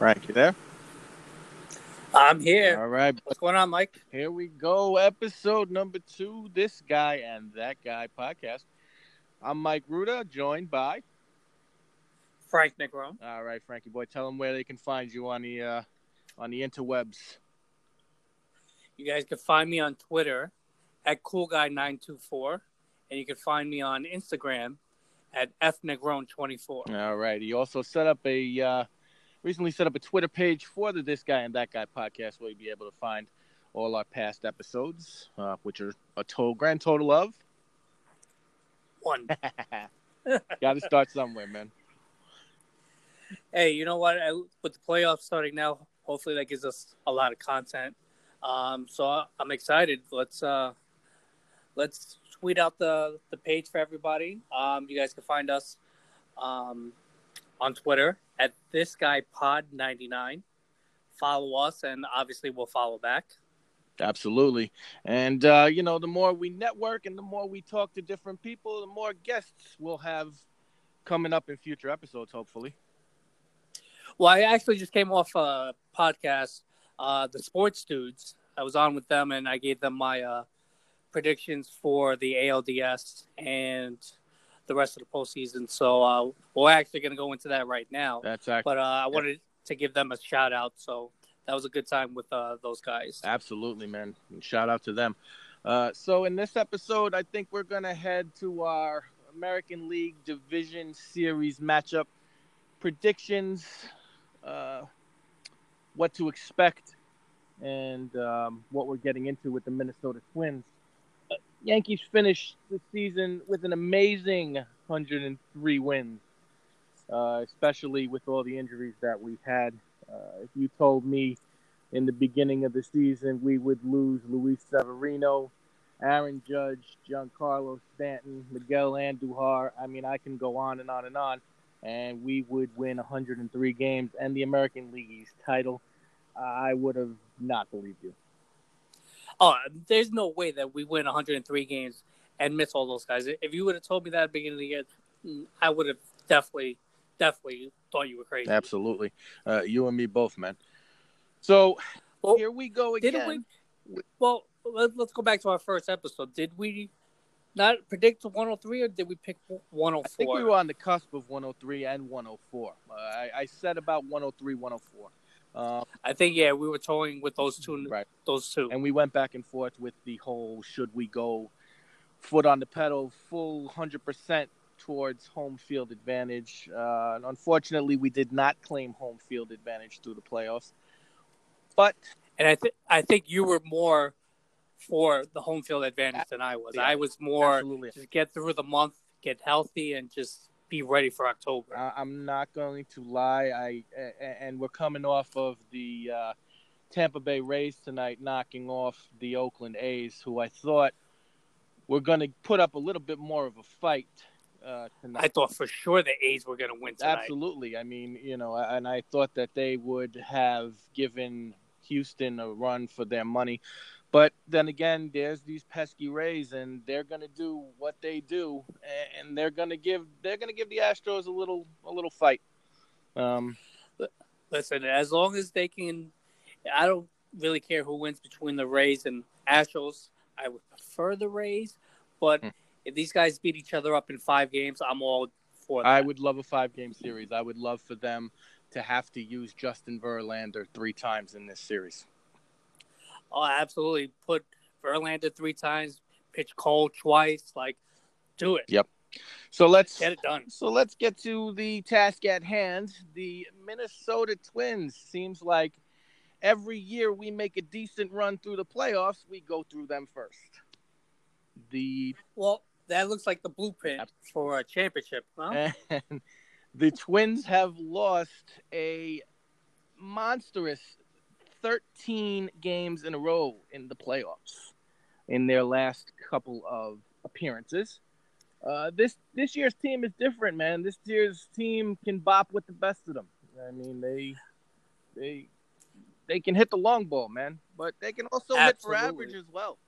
Frank, you there? I'm here. All right. What's going on, Mike? Here we go. Episode number two, This Guy and That Guy podcast. I'm Mike Ruda, joined by. Frank Negron. All right, Frankie boy, tell them where they can find you on the uh, on the interwebs. You guys can find me on Twitter at CoolGuy924, and you can find me on Instagram at FNegron24. All right. He also set up a uh, recently set up a Twitter page for the This Guy and That Guy podcast, where you'll be able to find all our past episodes, uh, which are a total grand total of. One. Got to start somewhere, man. hey, you know what? I, with the playoffs starting now, hopefully that gives us a lot of content. Um, so I, I'm excited. Let's uh, let's tweet out the the page for everybody. Um, you guys can find us um, on Twitter at this guy pod 99. Follow us, and obviously we'll follow back. Absolutely. And, uh, you know, the more we network and the more we talk to different people, the more guests we'll have coming up in future episodes, hopefully. Well, I actually just came off a podcast, uh, the Sports Dudes. I was on with them, and I gave them my uh, predictions for the ALDS and the rest of the postseason. So uh, we're actually going to go into that right now. That's actually. But uh, I wanted to give them a shout out. So that was a good time with uh, those guys. Absolutely, man. Shout out to them. Uh, so, in this episode, I think we're going to head to our American League Division Series matchup predictions, uh, what to expect, and um, what we're getting into with the Minnesota Twins. Yankees finished the season with an amazing 103 wins, uh, especially with all the injuries that we've had. Uh, if you told me in the beginning of the season we would lose Luis Severino, Aaron Judge, Giancarlo Stanton, Miguel Andujar, I mean, I can go on and on and on, and we would win 103 games and the American League East title, I would have not believed you. Oh, there's no way that we win 103 games and miss all those guys. If you would have told me that at the beginning of the year, I would have definitely, definitely thought you were crazy. Absolutely. Uh, you and me both, man. So Well, here we go again. we? Well, let, let's go back to our first episode. Did we not predict 103 or did we pick 104? I think we were on the cusp of 103 and 104. Uh, I, I said about 103, 104. Um, I think yeah, we were toying with those two. right. Those two. And we went back and forth with the whole should we go foot on the pedal, full 100% towards home field advantage. Uh, and unfortunately, we did not claim home field advantage through the playoffs. But And I think I think you were more for the home field advantage than I was. Yeah, I was more absolutely, just get through the month, get healthy, and just be ready for October. I, I'm not going to lie. I and we're coming off of the uh, Tampa Bay Rays tonight, knocking off the Oakland A's, who I thought were going to put up a little bit more of a fight uh, tonight. I thought for sure the A's were going to win tonight. Absolutely. I mean, you know, and I thought that they would have given Houston a run for their money. But then again, there's these pesky Rays, and they're going to do what they do, and they're going to give they're going to give the Astros a little a little fight. Um, Listen, as long as they can, I don't really care who wins between the Rays and Astros. I would prefer the Rays, but Hmm. if these guys beat each other up in five games, I'm all for that. I would love a five game series. I would love for them to have to use Justin Verlander three times in this series. Oh, absolutely. Put Verlander three times, pitch Cole twice. Like, do it. Yep. So let's Get it done. So let's get to the task at hand. The Minnesota Twins seems like every year we make a decent run through the playoffs, we go through them first. The Well, that looks like the blueprint for a championship. Huh? and the Twins have lost a monstrous 13 games in a row in the playoffs in their last couple of appearances. Uh, this this year's team is different, man. This year's team can bop with the best of them. I mean, they they they can hit the long ball, man, but they can also hit for average as well.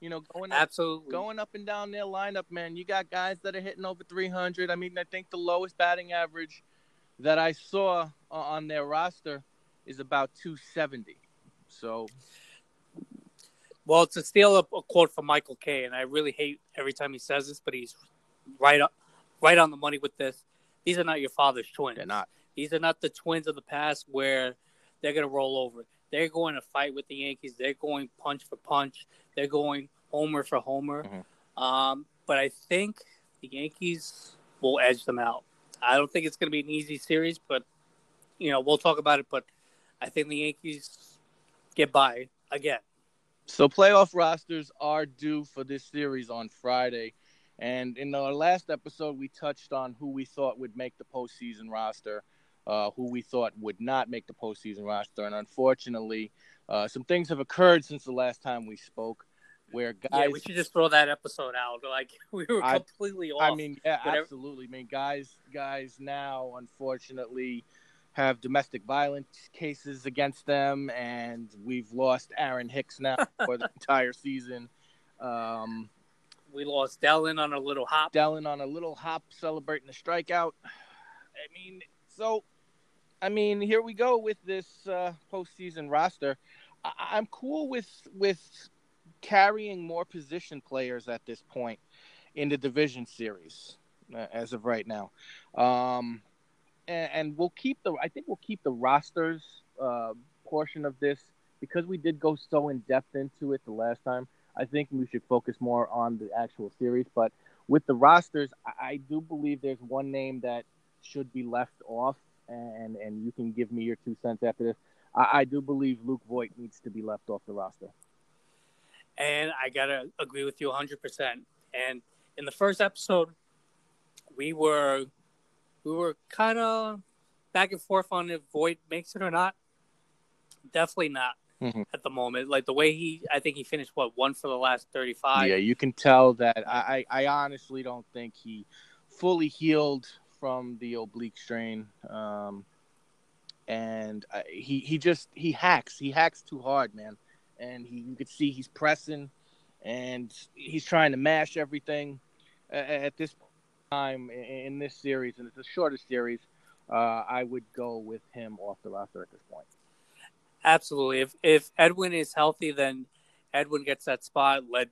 You know, going up, Absolutely. going up and down their lineup, man. You got guys that are hitting over 300. I mean, I think the lowest batting average that I saw uh, on their roster is about 270. So, well, to steal a, a quote from Michael Kay, and I really hate every time he says this, but he's right up, right on the money with this. These are not your father's twins. They're not. These are not the twins of the past where they're going to roll over. They're going to fight with the Yankees. They're going punch for punch. They're going homer for homer. Mm-hmm. Um, but I think the Yankees will edge them out. I don't think it's going to be an easy series, but you know we'll talk about it. But I think the Yankees get by again. So playoff rosters are due for this series on Friday. And in our last episode, we touched on who we thought would make the postseason roster, uh, who we thought would not make the postseason roster. And unfortunately, uh, some things have occurred since the last time we spoke where guys. Yeah, we should just throw that episode out. Like we were completely I, off. I mean, yeah, absolutely. I mean, guys, guys now, unfortunately, have domestic violence cases against them, and we've lost Aaron Hicks now for the entire season. Um, we lost Dellin on a little hop. Dellin on a little hop, celebrating a strikeout. I mean, so, I mean, here we go with this uh, postseason roster. I- I'm cool with with carrying more position players at this point in the division series uh, as of right now. Um, and, and, we'll keep the I think we'll keep the rosters uh, portion of this because we did go so in depth into it the last time. I think we should focus more on the actual series, but with the rosters, I, I do believe there's one name that should be left off, and and you can give me your two cents after this. I, I do believe Luke Voit needs to be left off the roster and I gotta agree with you 100. percent And in the first episode, we were we were kind of back and forth on if Voit makes it or not. Definitely not mm-hmm. at the moment. Like the way he, I think he finished what one for the last 35. Yeah, you can tell that. I I honestly don't think he fully healed from the oblique strain. Um, and he he just he hacks. He hacks too hard, man and he, you could see he's pressing and he's trying to mash everything at this time in this series, and it's a shorter series. Uh, I would go with him off the roster at this point. Absolutely. If if Edwin is healthy, then Edwin gets that spot. Let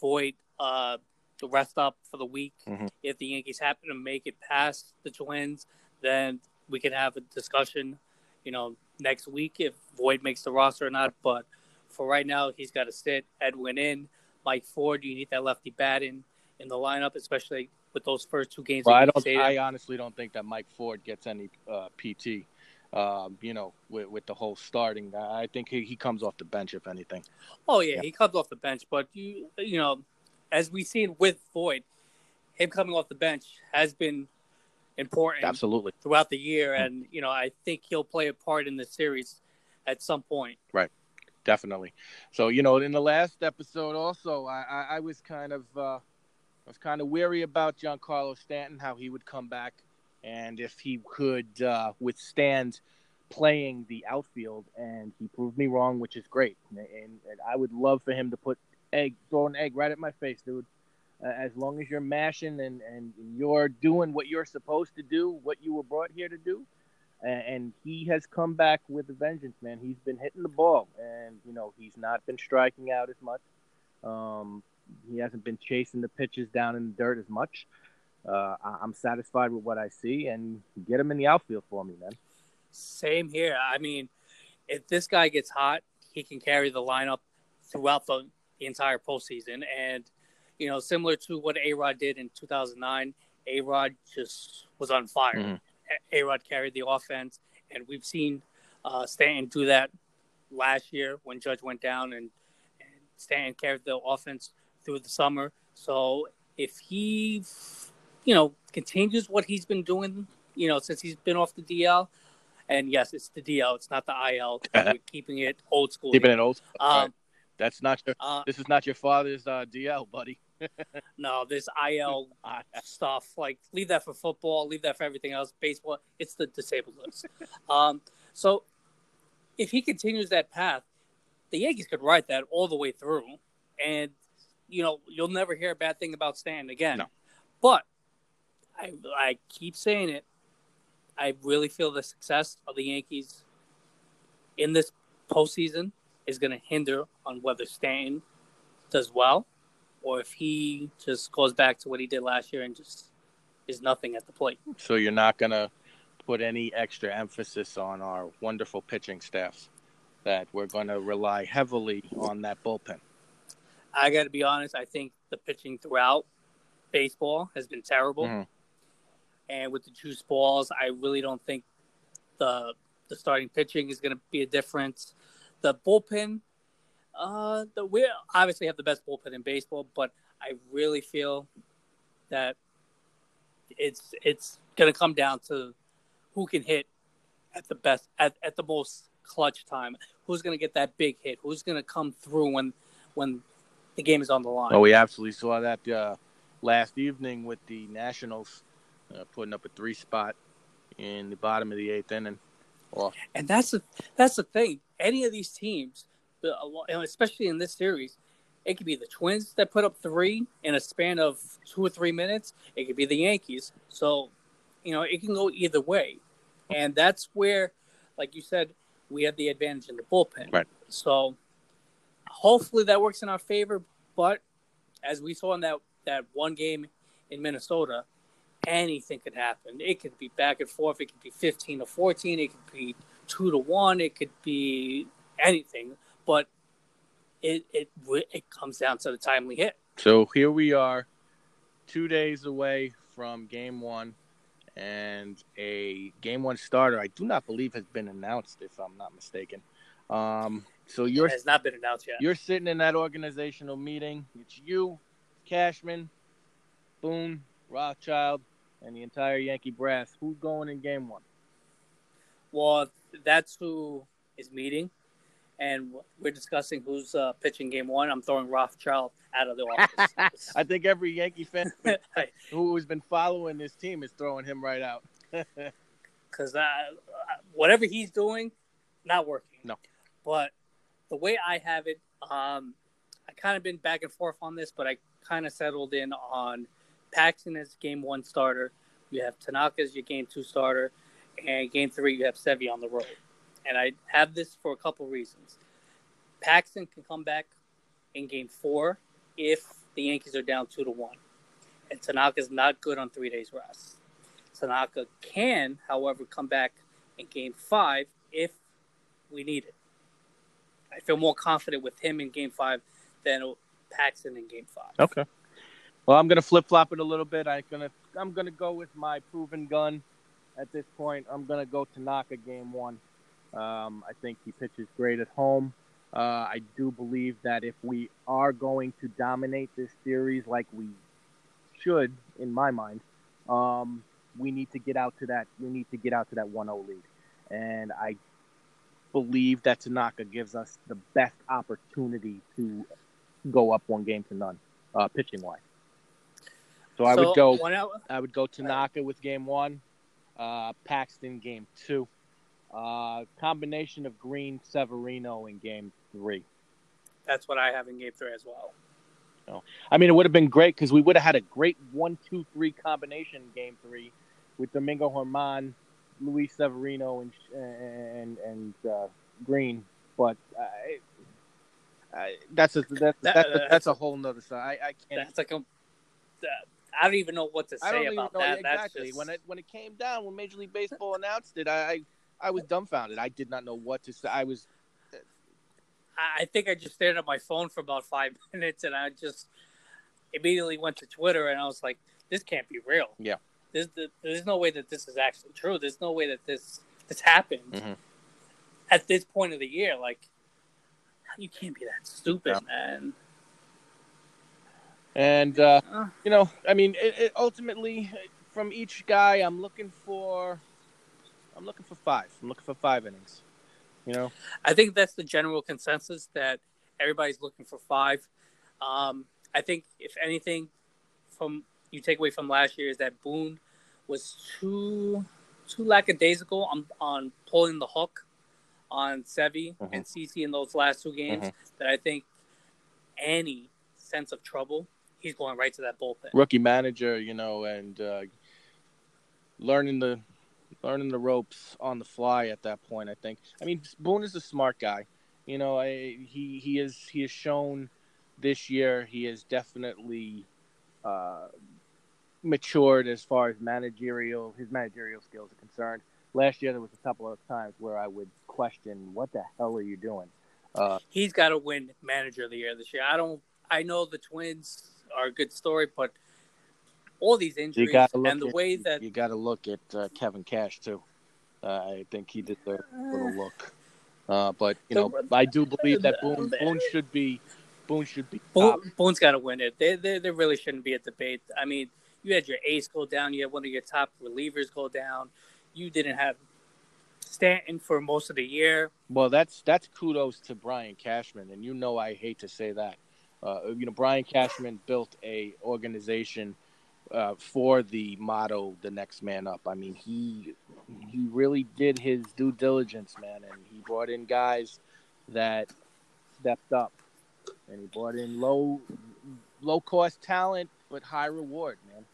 Voit uh, the rest up for the week. Mm-hmm. If the Yankees happen to make it past the Twins, then we can have a discussion. You know, next week if Voit makes the roster or not. But for right now, he's got to sit Edwin in. Mike Ford, you need that lefty bat in in the lineup, especially with those first two games. Well, I don't. I honestly don't think that Mike Ford gets any uh, PT. Um, you know, with, with the whole starting, I think he, he comes off the bench if anything. Oh yeah, yeah, he comes off the bench, but you you know, as we've seen with Voit, him coming off the bench has been important absolutely throughout the year, mm-hmm. and you know, I think he'll play a part in the series at some point. Right definitely. So you know, in the last episode, also, I, I, I was kind of uh, I was kind of weary about Giancarlo Stanton, how he would come back, and if he could uh, withstand playing the outfield. And he proved me wrong, which is great. And, and, and I would love for him to put egg, throw an egg right at my face, dude. Uh, as long as you're mashing and, and you're doing what you're supposed to do, what you were brought here to do, and he has come back with a vengeance, man. He's been hitting the ball, and you know he's not been striking out as much. Um, he hasn't been chasing the pitches down in the dirt as much. Uh, I'm satisfied with what I see, and get him in the outfield for me, man. Same here. I mean, if this guy gets hot, he can carry the lineup throughout the, the entire postseason. And you know, similar to what A Rod did in 2009, A Rod just was on fire. Mm-hmm a Rod carried the offense, and we've seen uh, Stanton do that last year when Judge went down, and, and Stanton carried the offense through the summer. So if he, you know, continues what he's been doing, you know, since he's been off the DL, and yes, it's the DL, it's not the IL. We're keeping it old school. Keeping it old. Um, right. That's not your. Uh, this is not your father's uh, DL, buddy no, this IL stuff, like leave that for football, leave that for everything else. Baseball, it's the disabled list. um, so if he continues that path, the Yankees could write that all the way through, and you know you'll never hear a bad thing about Stan again. No. But I, I keep saying it. I really feel the success of the Yankees in this postseason is going to hinder on whether Stanton does well or if he just goes back to what he did last year and just is nothing at the plate. So you're not going to put any extra emphasis on our wonderful pitching staff, that we're going to rely heavily on that bullpen. I got to be honest, I think the pitching throughout baseball has been terrible. Mhm. And with the juice balls, I really don't think the the starting pitching is going to be a difference. The bullpen, uh, the we obviously have the best bullpen in baseball, but I really feel that it's it's going to come down to who can hit at the best at, at the most clutch time. Who's going to get that big hit? Who's going to come through when when the game is on the line? Oh, we absolutely saw that uh, last evening with the Nationals uh, putting up a three spot in the bottom of the eighth inning. Well, And that's the that's the thing. Any of these teams, the- a lo- you know, especially in this series, it could be the Twins that put up three in a span of two or three minutes. It could be the Yankees. So, you know, it can go either way, and that's where, like you said, we have the advantage in the bullpen. Right. So, hopefully that works in our favor. But as we saw in that that one game in Minnesota, anything could happen. It could be back and forth. It could be fifteen to fourteen. It could be two to one. It could be anything. But it it it comes down to the timely hit. so here we are, two days away from game one, and a game one starter I do not believe has been announced, if I'm not mistaken. Um, so you're it has not been announced yet. You're sitting in that organizational meeting. It's you, Cashman, Boone, Rothschild, and the entire Yankee brass. Who's going in game one? Well, that's who is meeting, and we're discussing who's uh, pitching game one. I'm throwing Rothschild out of the office. I think every Yankee fan who has been following this team is throwing him right out. because uh, whatever he's doing, not working. No. But the way I have it, um, I kind of been back and forth on this, but I kind of settled in on Paxton as game one starter. You have Tanaka as your game two starter, and game three you have Sevi on the road. And I have this for a couple reasons. Paxton can come back in game four if the Yankees are down two to one, and Tanaka is not good on three days rest. Tanaka can, however, come back in game five if we need it. I feel more confident with him in game five than Paxton in game five. Okay. Well, I'm gonna flip flop it a little bit. I'm gonna I'm gonna go with my proven gun. At this point, I'm gonna go to Tanaka game one. Um, I think he pitches great at home. Uh, I do believe that if we are going to dominate this series like we should, in my mind, um, we need to get out to that. We need to get out to that 1-0 lead, and I believe that Tanaka gives us the best opportunity to go up one game to none, uh, pitching wise. So I would go. one out. I would go Tanaka with game one, uh, Paxton game two, uh, combination of Green Severino in game three. That's what I have in game three as well. I mean, it would have been great because we would have had a great one, two, three combination in game three with Domingo German, Luis Severino, and and and uh, Green. But uh, I, that's a that's, That- that's, a, that's- that's a whole nother side. I, I can't. That's like a. I don't even know what to I say even know about that. Exactly just, when it when it came down when Major League Baseball announced it. I, I I was dumbfounded. I did not know what to say. I was I I think I just stared at my phone for about five minutes, and I just immediately went to Twitter, and I was like, "This can't be real." Yeah. There's, there's no way that this is actually true. There's no way that this this happened Mhm. at this point of the year. Like, you can't be that stupid, man. and uh, Uh, you know, I mean, it, it ultimately from each guy, I'm looking for, I'm looking for five. I'm looking for five innings. You know, I think that's the general consensus that everybody's looking for five. Um, I think if anything, from you take away from last year is that Boone was too too lackadaisical on on pulling the hook on Sevi Mhm. and CC in those last two games. Mhm. That I think any sense of trouble, he's going right to that bullpen. rookie manager. You know, and uh, learning the learning the ropes on the fly at that point. I think. I mean, Boone is a smart guy. You know, I, he he is he has shown this year he has definitely uh, matured as far as managerial his managerial skills are concerned. Last year there was a couple of times where I would question what the hell are you doing. Uh, He's got to win manager of the year this year. I don't. I know the Twins are a good story, but all these injuries and the at, way that you got to look at uh, Kevin Cash too. Uh, I think he did a little look. Uh, but you know, I do believe that Boone, Boone should be Boone should be. Boone, Boone's got to win it. There, there, there really shouldn't be a debate. I mean, you had your ace go down. You had one of your top relievers go down. You didn't have Stanton for most of the year. Well, that's that's kudos to Brian Cashman, and you know I hate to say that. Uh, you know, Brian Cashman built a organization uh, for the motto "the next man up." I mean, he he really did his due diligence, man, and he brought in guys that stepped up, and he brought in low low cost talent but high reward, man.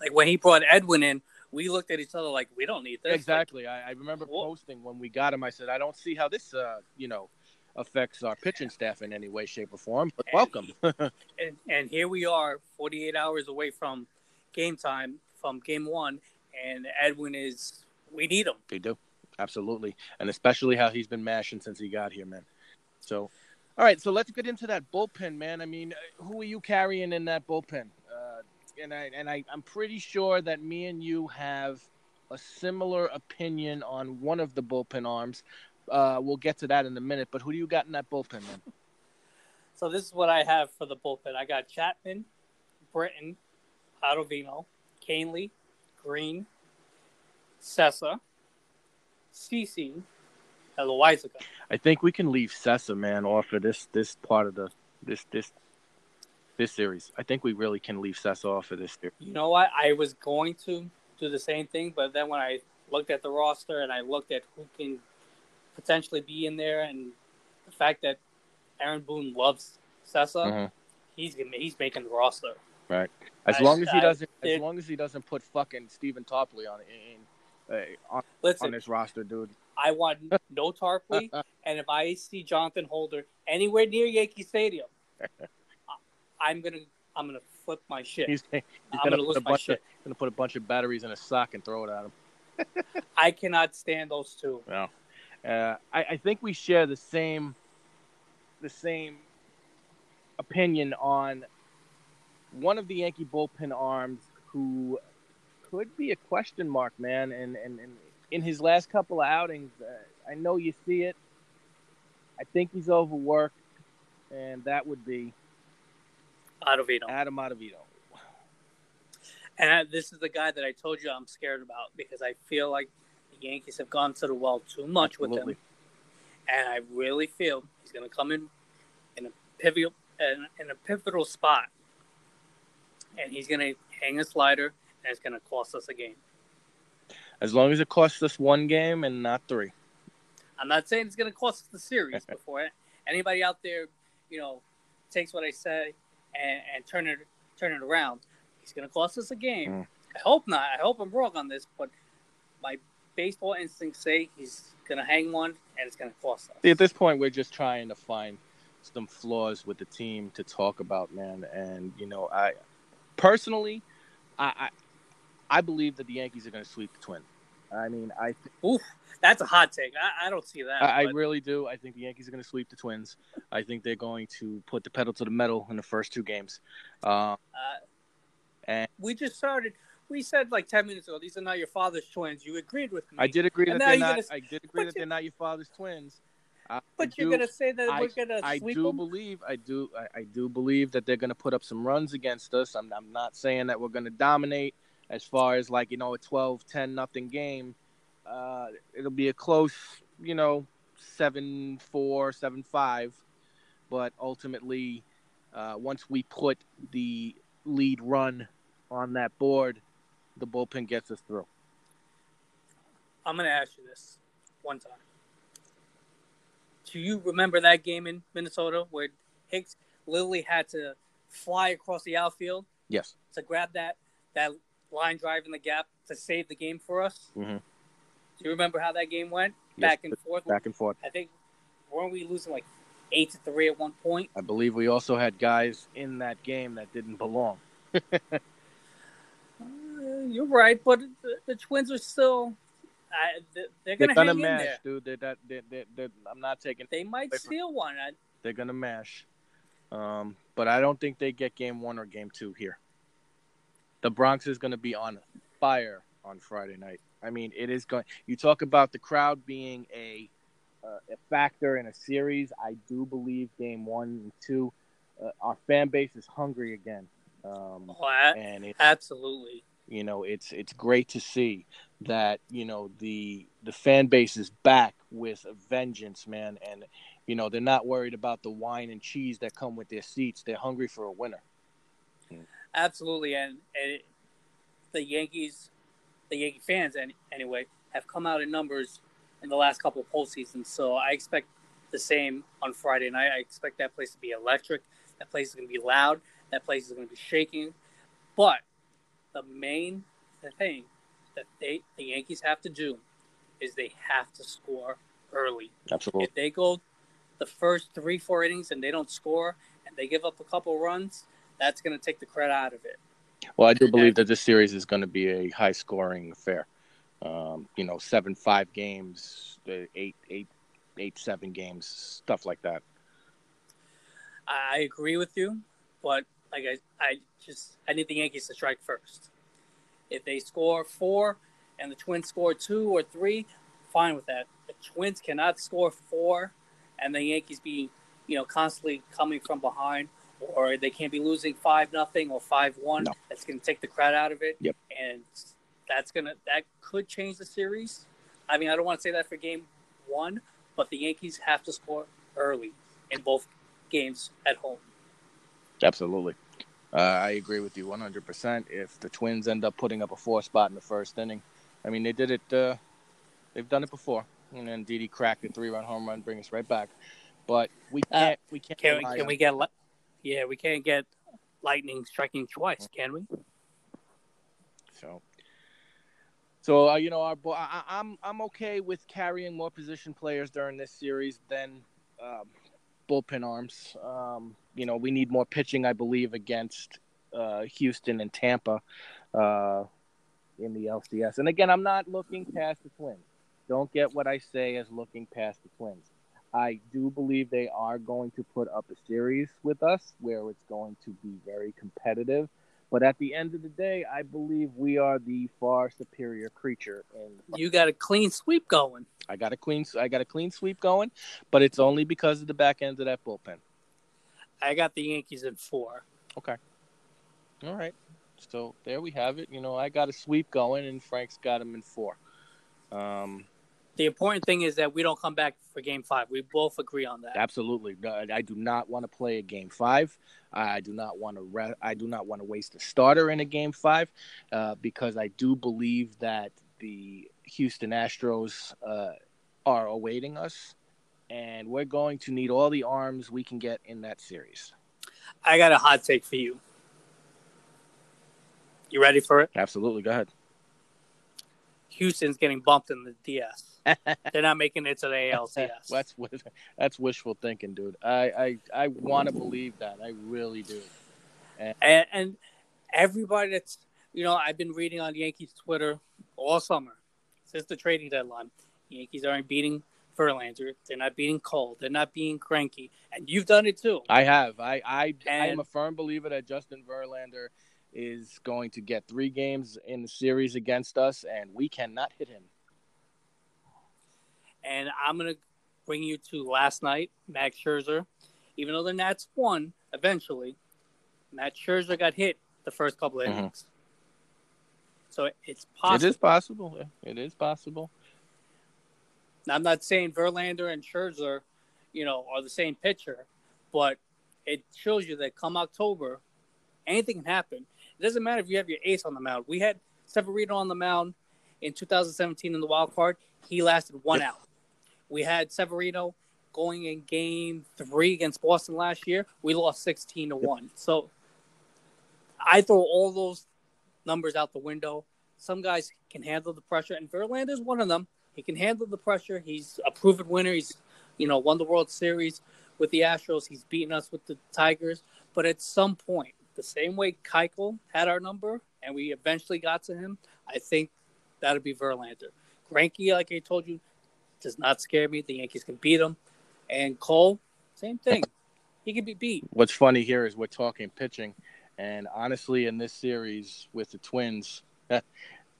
Like when he brought Edwin in, we looked at each other like we don't need this. Exactly. Like, I, I, remember posting when we got him. I said, I don't see how this, uh, you know, affects our pitching staff in any way, shape, or form. But and, welcome. and, and here we are, 48 hours away from game time, from game one, and Edwin is. We need him. They do, absolutely, and especially how he's been mashing since he got here, man. So, all right, so let's get into that bullpen, man. I mean, who are you carrying in that bullpen? Uh, and I and I, I'm pretty sure that me and you have a similar opinion on one of the bullpen arms. Uh, we'll get to that in a minute. But who do you got in that bullpen, man? So this is what I have for the bullpen. I got Chapman, Britton, Ottavino, Kahnle, Green, Sessa, CC, and Loaisiga. I think we can leave Sessa man, off of this this part of the this this this series. I think we really can leave Sessa off of this series. You know what? I was going to do the same thing, but then when I looked at the roster and I looked at who can potentially be in there, and the fact that Aaron Boone loves Sessa, mm-hmm. he's he's making the roster. Right. As I, long as he doesn't, I, as long as he doesn't put fucking Stephen Tarpley on in, uh, on, listen, on this roster, dude. I want no Tarpley, and if I see Jonathan Holder anywhere near Yankee Stadium, I'm gonna I'm gonna flip my shit. He's, he's I'm gonna, gonna lose my shit. Of, gonna put a bunch of batteries in a sock and throw it at him. I cannot stand those two. No. Uh, I, I think we share the same the same opinion on one of the Yankee bullpen arms who could be a question mark, man. And, and, and in his last couple of outings, uh, I know you see it. I think he's overworked, and that would be Ottavino. Adam Ottavino. And I, this is the guy that I told you I'm scared about because I feel like the Yankees have gone to the well too much Absolutely. with him, and I really feel he's going to come in in a pivotal in, in a pivotal spot, and he's going to hang a slider, and it's going to cost us a game. As long as it costs us one game and not three. I'm not saying it's going to cost us the series before anybody out there, you know, takes what I say and, and turn it turn it around. He's going to cost us a game. Mm. I hope not. I hope I'm wrong on this, but my baseball instincts say he's going to hang one and it's going to cost us. See, at this point, we're just trying to find some flaws with the team to talk about, man. And you know, I personally, I I, I believe that the Yankees are going to sweep the Twins. I mean, I. Th- Oof, that's a hot take. I, I don't see that. I, I, really do. I think the Yankees are going to sweep the Twins. I think they're going to put the pedal to the metal in the first two games. Uh, uh, and we just started. We said like ten minutes ago, these are not your father's twins. You agreed with me. I did agree and that they're not. Gonna, I did agree that they're not your father's twins. I but you're gonna say that I, we're gonna. I do them? believe. I do. I, I, do believe that they're gonna put up some runs against us. I'm, I'm not saying that we're gonna dominate as far as like you know a 12 10 nothing game uh, it'll be a close you know 7 4 7 5 but ultimately uh, once we put the lead run on that board the bullpen gets us through. I'm going to ask you this one time. Do you remember that game in minnesota where hicks literally had to fly across the outfield? Yes. To grab that that line drive in the gap to save the game for us. Mhm. Do you remember how that game went? Yes, Back and forth. back and forth. I think weren't we losing like eight to three at one point? I believe we also had guys in that game that didn't belong. Uh, you're right, but the, the Twins are still. Uh, they're They're gonna, mash, dude. They're, that, they're, they're, I'm not taking. They might steal one. I, They're gonna mash, um, but I don't think they get game one or game two here. The Bronx is gonna be on fire on Friday night. I mean, it is going. You talk about the crowd being a uh, a factor in a series. I do believe game one and two, uh, our fan base is hungry again, um, oh, I- and it's absolutely. you know it's it's great to see that you know the the fan base is back with a vengeance man and you know they're not worried about the wine and cheese that come with their seats they're hungry for a winner Absolutely, and, and it, the Yankees, the Yankee fans, any, anyway, have come out in numbers in the last couple of postseasons. So I expect the same on Friday night. I expect that place to be electric. That place is going to be loud. That place is going to be shaking. But the main thing that they the Yankees have to do is they have to score early. absolutely If they go the first three, four innings and they don't score and they give up a couple runs, that's going to take the credit out of it. well i do believe that this series is going to be a high scoring affair um, you know seven five games uh, eight eight eight seven games stuff like that I I agree with you, but like I, I just I need the Yankees to strike first. If they score four and the Twins score two or three, fine with that. The Twins cannot score four, and the Yankees be you know constantly coming from behind, or they can't be losing five nothing or five one. No. That's going to take the crowd out of it. Yep. And that's gonna that could change the series. I mean, I don't want to say that for game one, but the Yankees have to score early in both games at home. Absolutely. Uh, I agree with you 100%. If the Twins end up putting up a four spot in the first inning, I mean, they did it, uh, they've done it before. And then Didi cracked a three run home run, bring us right back. But we Uh, can't, we can't, Can we, can on- we get li- yeah we can't get lightning striking twice, can we? So, so uh, you know, our I, I- I'm I'm okay with carrying more position players during this series than um, bullpen arms. Um, you know, we need more pitching, I believe, against uh, Houston and Tampa uh, in the LCS. And again, I'm not looking past the Twins. Don't get what I say as looking past the Twins. I do believe they are going to put up a series with us where it's going to be very competitive. But at the end of the day, I believe we are the far superior creature. And You got a clean sweep going. I got a clean, I got a clean sweep going, but it's only because of the back end of that bullpen. I got the Yankees in four. Okay. All right, so there we have it. You know, I got a sweep going, and Frank's got him in four. Um, The important thing is that we don't come back for Game Five. We both agree on that. absolutely, I do not want to play a game five. I do not want to. Re- I do not want to waste a starter in a game five, uh, because I do believe that the Houston Astros uh, are awaiting us, and we're going to need all the arms we can get in that series. I got a hot take for you. You ready for it? Absolutely, go ahead. Houston's getting bumped in the DS. They're not making it to the ALCS. that's that's wishful thinking, dude. I I, I want to believe that. I really do. and, and everybody that's you know I've been reading on Yankees Twitter all summer since the trading deadline. Yankees aren't beating Verlander. They're not beating Cole. They're not being Greinke, and you've done it too. I have. I I, I am a firm believer that Justin Verlander is going to get three games in the series against us, and we cannot hit him. And I'm gonna bring you to last night, Max Scherzer. Even though the Nats won eventually, Matt Scherzer got hit the first couple of Mhm. innings. So it's possible. It is possible. It is possible. I'm not saying Verlander and Scherzer, you know, are the same pitcher, but it shows you that come October, anything can happen. It doesn't matter if you have your ace on the mound. We had Severino on the mound in 2017 in the wild card. He lasted one out. We had Severino going in game three against Boston last year. We lost 16 to 1. So I throw all those numbers out the window. Some guys can handle the pressure, and Verlander is one of them. He can handle the pressure. He's a proven winner. He's, you know, won the World Series with the Astros. He's beaten us with the Tigers. But at some point, the same way Keuchel had our number and we eventually got to him, I think that'll be Verlander. Greinke, like I told you, does not scare me. The Yankees can beat him. And Cole, same thing. He can be beat. What's funny here is we're talking pitching, and honestly, in this series with the Twins, I,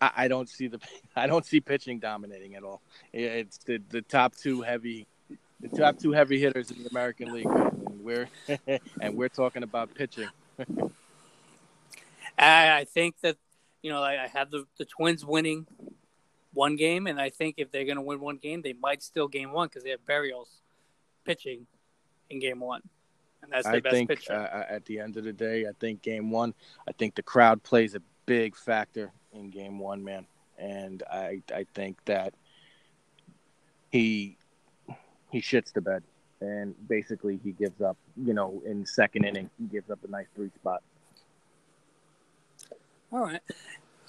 I don't see the I don't see pitching dominating at all. It's the the top two heavy the top two heavy hitters in the American League, and we're and we're talking about pitching. I think that you know I have the the Twins winning one game, and I think if they're going to win one game, they might still game one because they have Berrios pitching in game one, and that's their I best think pitcher. uh, at the end of the day, I think game one, I think the crowd plays a big factor in game one, man, and I I think that he he shits the bed, and basically he gives up. You know, in second inning, he gives up a nice three spot. All right,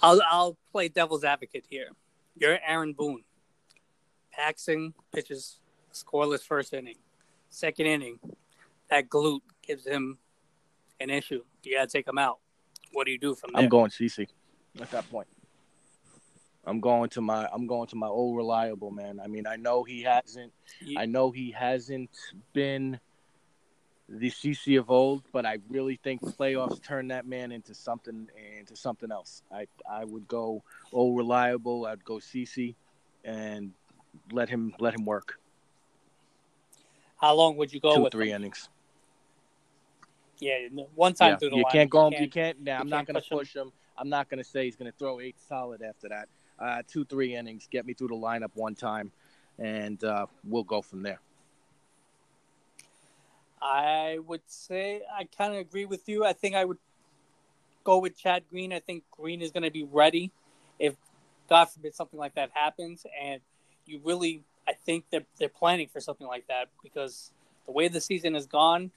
I'll I'll play devil's advocate here. You're Aaron Boone. Paxton pitches scoreless first inning. Second inning, that glute gives him an issue. You got to take him out. What do you do from there? I'm going CC at that point. I'm going to my I'm going to my old reliable man. I mean, I know he hasn't I know he hasn't been the CC of old, but I really think playoffs turn that man into something into something else. I I would go old reliable. I'd go CC, and let him let him work How long would you go two with three him? innings. Yeah, one time Yeah, through the you lineup, can't go. You can't. nah, you I'm not going to push him. him. I'm not going to say he's going to throw eight solid after that. Uh, two three innings, get me through the lineup one time, and uh, we'll go from there. I would say I kind of agree with you. I think I would go with Chad Green. I think Green is going to be ready if, God forbid, something like that happens. And you really, I think they're, they're planning for something like that because the way the season has gone,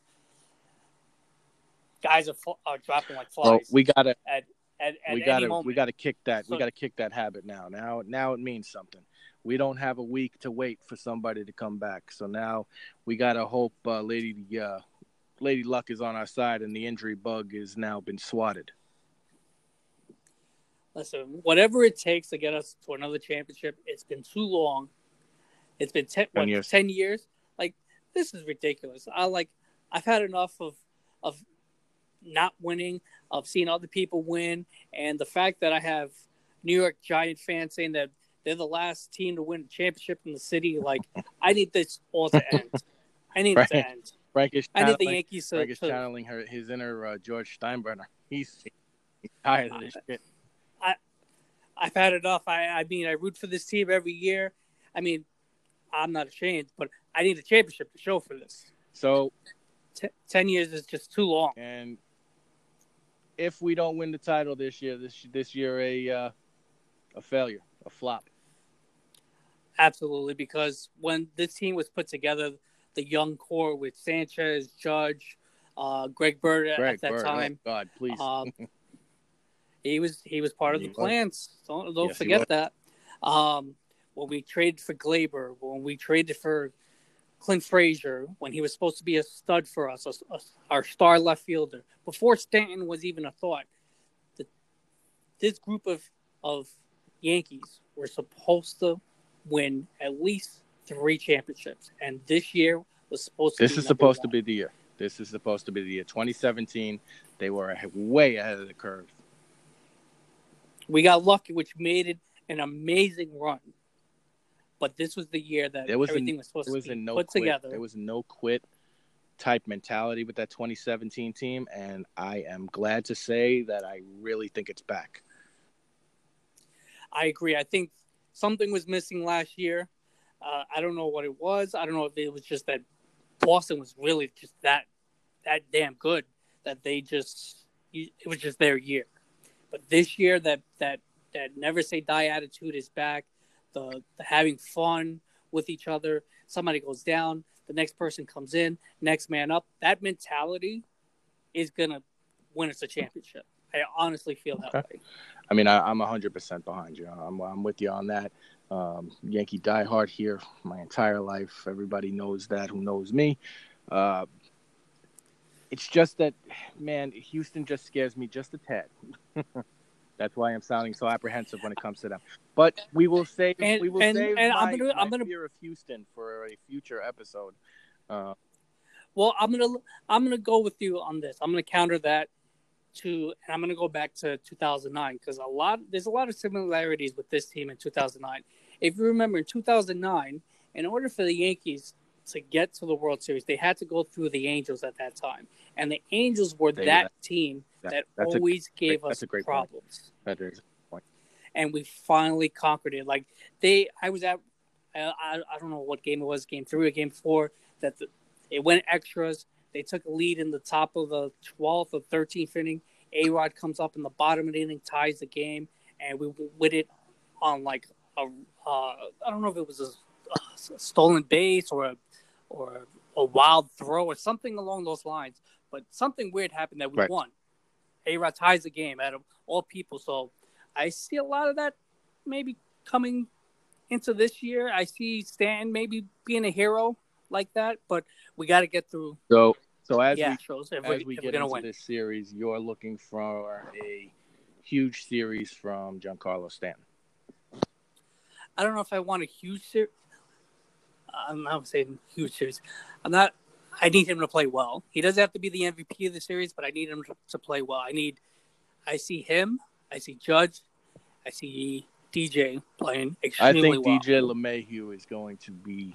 guys are, fl- are dropping like flies Well, we gotta at, at, at we gotta moment. we gotta kick that we gotta kick that habit now. Now now it means something. We don't have a week to wait for somebody to come back. So now we gotta hope uh, Lady uh, Lady Luck is on our side and the injury bug is now been swatted. Listen, whatever it takes to get us to another championship, it's been too long. It's been ten, what, years. 10 years. Like this is ridiculous. I like I've had enough of of not winning, of seeing other people win, and the fact that I have New York Giant fans saying that they're the last team to win a championship in the city. Like I need this all to end. I need it to end. Frank is I need the channeling, Yankees to, Frank is channeling her his inner uh, George Steinbrenner. He's, he's tired of this shit. I've had enough. I, I mean, I root for this team every year. I mean, I'm not ashamed, but I need a championship to show for this. So T- Ten years is just too long. and if we don't win the title this year, this this year a uh, a failure, a flop. Absolutely, because when this team was put together, the young core with Sanchez, Judge, uh, Greg Bird at, Greg at that Bird, oh, time, God, please. um, he was he was part of the plans. Don't don't Yes, forget that. Um, when we traded for Gleyber, when we traded for Clint Frazier, when he was supposed to be a stud for us, a- a- our star left fielder, before Stanton was even a thought, the, this group of of Yankees were supposed to win at least three championships, and this year was supposed to. this be is supposed one. to be the year. This is supposed to be the year. 2017, they were way ahead of the curve. We got lucky, which made it an amazing run. But this was the year that There was a- everything was supposed was to be no put quit. together. There was no quit type mentality with that 2017 team, and I am glad to say that I really think it's back. I agree. I think something was missing last year. Uh, I don't know what it was. I don't know if it was just that Boston was really just that that damn good that they just it was just their year. But this year, that that that never say die attitude is back. The, the having fun with each other. Somebody goes down, the next person comes in, next man up. That mentality is gonna win us a championship. I honestly feel that Okay. way. I mean, I, I'm 100% behind you. I'm, I'm with you on that. Um, Yankee diehard here my entire life. Everybody knows that who knows me. Uh, it's just that, man, Houston just scares me just a tad. That's why I'm sounding so apprehensive when it comes to them. But we will save. And- we will and- save and my, I'm gonna- I'm gonna- fear of Houston for a future episode. Uh, Well, I'm gonna I'm gonna go with you on this. I'm gonna counter that to, and I'm gonna go back to 2009 because a lot there's a lot of similarities with this team in 2009. If you remember, in 2009, in order for the Yankees to get to the World Series, they had to go through the Angels at that time, and the Angels were They that that- team that- that that's a always gave us a great point. problems. that is and we finally conquered it. Like they, I was at, I, I, I don't know what game it was, game three or game four. That the, it went extras. They took a lead in the top of the 12th or 13th inning. A Rod comes up in the bottom of the inning, ties the game, and we win it on like a, uh, I don't know if it was a, a stolen base or a, or a wild throw or something along those lines. But something weird happened that we Right. won. A Rod ties the game out of all people. So I see a lot of that maybe coming into this year. I see Stan maybe being a hero like that, but we got to get through so. So as the we as we, get into win. this series, you're looking for a huge series from Giancarlo Stanton. I don't know if I want a huge series. I'm not saying huge series. I'm not. I need him to play well. He doesn't have to be the MVP of the series, but I need him to, play well. I need. I see him. I see Judge. I see DJ playing extremely well. I think well. DJ LeMahieu is going to be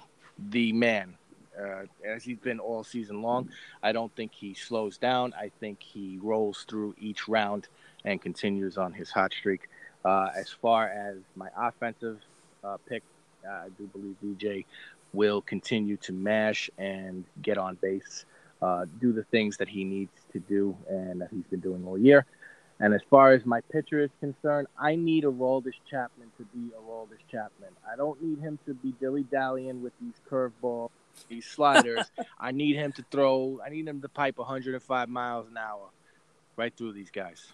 the man, uh, as he's been all season long. I don't think he slows down. I think he rolls through each round and continues on his hot streak. Uh, as far as my offensive uh, pick, uh, I do believe DJ will continue to mash and get on base, uh, do the things that he needs to do and that he's been doing all year. And as far as my pitcher is concerned, I need Aroldis Chapman to be Aroldis Chapman. I don't need him to be dilly dallying with these curveballs, these sliders. I need him to throw. I need him to pipe 105 miles an hour right through these guys.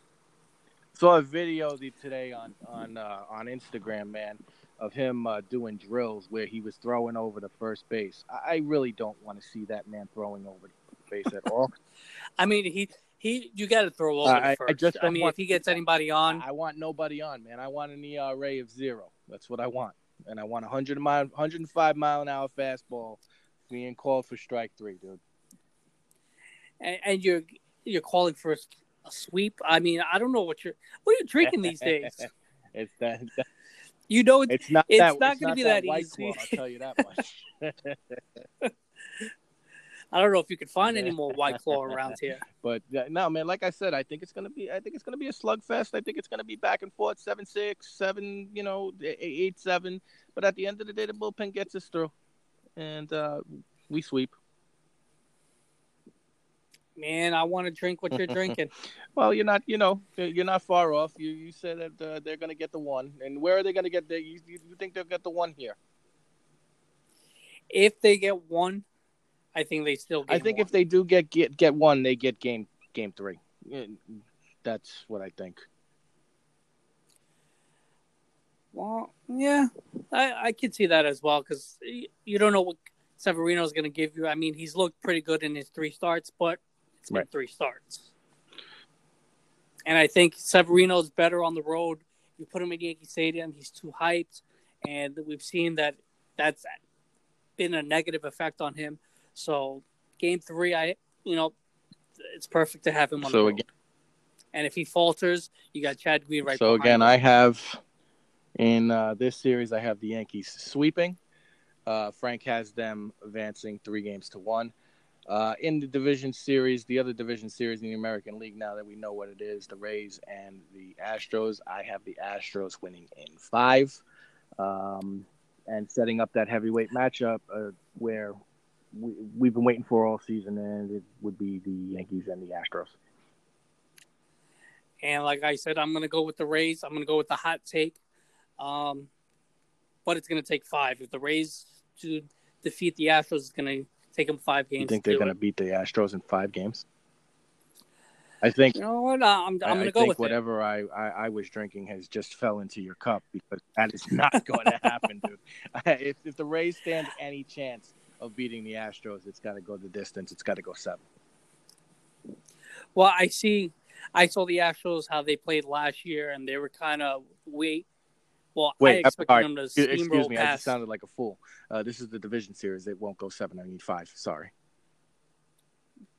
Saw a video today on on uh, on Instagram, man, of him uh, doing drills where he was throwing over the first base. I, I really don't want to see that man throwing over the base at all. I mean, he he. You got to throw over I- I the first. I, just don't mean, if he gets anybody on, I want nobody on, man. I want an ERA of zero. That's what I want. And I want a 100 mile, 105 mile an hour fastball being called for strike three, dude. and, and you're you're calling for a, a sweep. I mean, I don't know what you're. What are you drinking these days? It's that. that- You know, it's, it's not. It's that, not gonna be that that easy. Claw, I'll tell you that much. I don't know if you could find any more White Claw around here. but uh, no, man. Like I said, I think it's gonna be. I think it's gonna be a slugfest. I think it's gonna be back and forth, seven six, seven. You know, eight seven. But at the end of the day, the bullpen gets us through, and uh, we sweep. Man, I want to drink what you're drinking. Well, you're not, you know, you're not far off. You you said that uh, they're going to get the one, and where are they going to get the? You, you you think they'll get the one here? if they get one, I think they still. Get I think one. if they do get get get one, they get game game three. That's what I think. Well, yeah, I I could see that as well because you don't know what Severino's going to give you. I mean, he's looked pretty good in his three starts, but it's been Right. three starts. And I think Severino's better on the road. You put him in Yankee Stadium, he's too hyped, and we've seen that that's been a negative effect on him. So, game three, I you know, it's perfect to have him on So the road. again- and if he falters, you got Chad Green right. so again, him. I have in uh, this series, I have the Yankees sweeping. Uh, Frank has them advancing three games to one. Uh, in the division series, the other division series in the American League, now that we know what it is, the Rays and the Astros, I have the Astros winning in five, um, and setting up that heavyweight matchup uh, where we, we've been waiting for all season, and it would be the Yankees and the Astros. And like I said, I'm going to go with the Rays. I'm going to go with the hot take. Um, but it's going to take five. If the Rays to defeat the Astros, it's going to take them five games. You think they're going to beat the Astros in five games? I think You know what? I'm, I'm going to go with it. whatever I, I, I was drinking has just fell into your cup because that is not going to happen, dude. if, if the Rays stand any chance of beating the Astros, it's got to go the distance. It's got to go seven. Well, I see. I saw the Astros how they played last year, and they were kind of wait. Well, Wait, I'm expected them to Excuse steamroll me, I just sounded like a fool. Uh, this is the division series. It won't go seven. I need five. Sorry.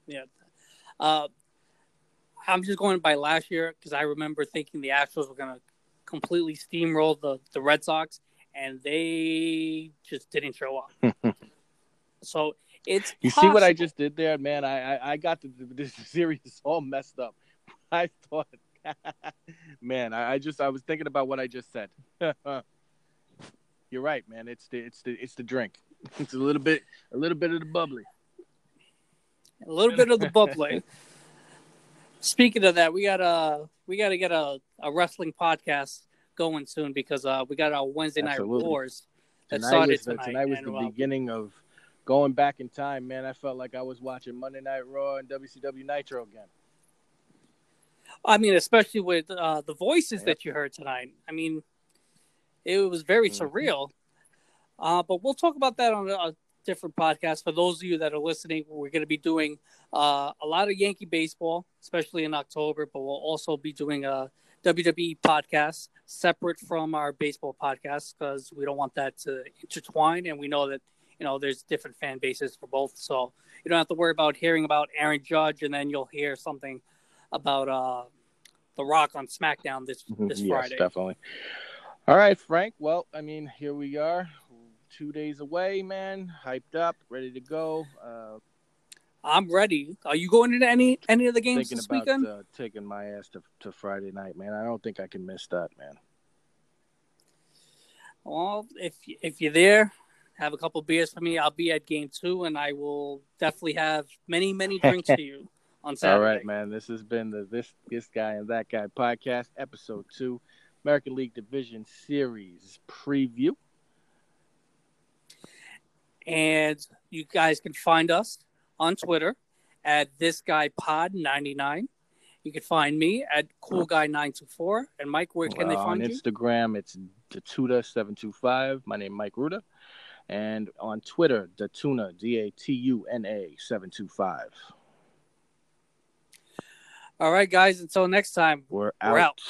Yeah. Uh, I'm just going by last year because I remember thinking the Astros were going to completely steamroll the, the Red Sox, and they just didn't show up. so it's You see what I just did there, man? I I, I got the, the, this series all messed up. I thought, man, I, I just I was thinking about what I just said. You're right, man. It's the it's the it's the drink. It's a little bit a little bit of the bubbly. a little bit of the bubbly. Speaking of that, we got a we got to get a, a wrestling podcast going soon because uh, we got our Wednesday night Absolutely. wars that Tonight started was the, tonight. tonight was and, the uh, beginning of going back in time, man. I felt like I was watching Monday Night Raw and WCW Nitro again. I mean, especially with uh, the voices Yep. that you heard tonight. I mean, it was very Mhm. surreal. Uh, but we'll talk about that on a, a different podcast. For those of you that are listening, we're going to be doing uh, a lot of Yankee baseball, especially in October. But we'll also be doing a WWE podcast separate from our baseball podcast because we don't want that to intertwine, and we know that you know there's different fan bases for both. So you don't have to worry about hearing about Aaron Judge, and then you'll hear something about uh, The Rock on SmackDown this this yes, Friday. definitely. All right, Frank. Well, I mean, here we are, two days away, man. Hyped up, ready to go. Uh, I'm ready. Are you going into any any of the games this about weekend? uh, taking my ass to, to Friday night, man. I don't think I can miss that, man. Well, if if you're there, have a couple beers for me. I'll be at game two, and I will definitely have many many drinks for you on Saturday. All right, man. This has been the this this guy and that guy podcast, episode two, American League Division Series preview. And you guys can find us on Twitter at this guy pod 99. You can find me at cool guy 924. And Mike, where can they find on you? Instagram, it's Datuda seven two five. My name Mike Ruda, and on Twitter, Datuna D A T U N A seven two five. All right, guys. Until next time. We're out. We're out.